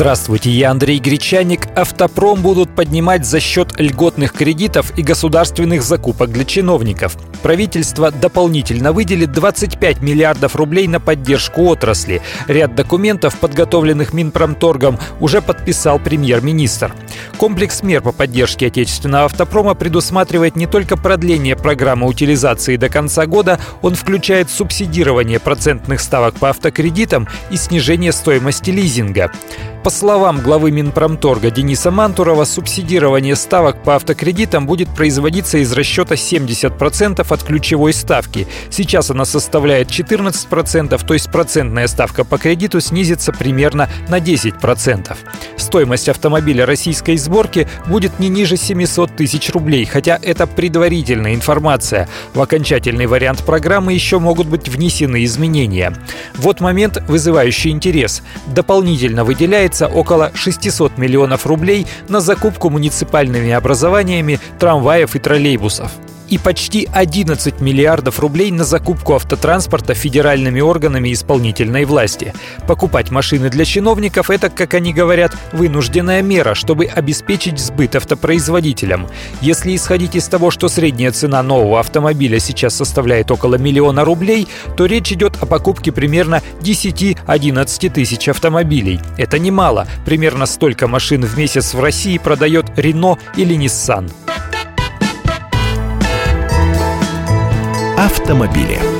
Здравствуйте, я Андрей Гречаник. Автопром будут поднимать за счет льготных кредитов и государственных закупок для чиновников. Правительство дополнительно выделит 25 миллиардов рублей на поддержку отрасли. Ряд документов, подготовленных Минпромторгом, уже подписал премьер-министр. Комплекс мер по поддержке отечественного автопрома предусматривает не только продление программы утилизации до конца года, он включает субсидирование процентных ставок по автокредитам и снижение стоимости лизинга. По словам главы Минпромторга Дениса Мантурова, субсидирование ставок по автокредитам будет производиться из расчета 70% от ключевой ставки. Сейчас она составляет 14%, то есть процентная ставка по кредиту снизится примерно на 10%. Стоимость автомобиля российской сборки будет не ниже 700 тысяч рублей, хотя это предварительная информация. В окончательный вариант программы еще могут быть внесены изменения. Вот момент, вызывающий интерес. Дополнительно выделяется около 600 миллионов рублей на закупку муниципальными образованиями трамваев и троллейбусов и почти 11 миллиардов рублей на закупку автотранспорта федеральными органами исполнительной власти. Покупать машины для чиновников – это, как они говорят, вынужденная мера, чтобы обеспечить сбыт автопроизводителям. Если исходить из того, что средняя цена нового автомобиля сейчас составляет около миллиона рублей, то речь идет о покупке примерно 10-11 тысяч автомобилей. Это немало. Примерно столько машин в месяц в России продает Renault или Nissan. Автомобили.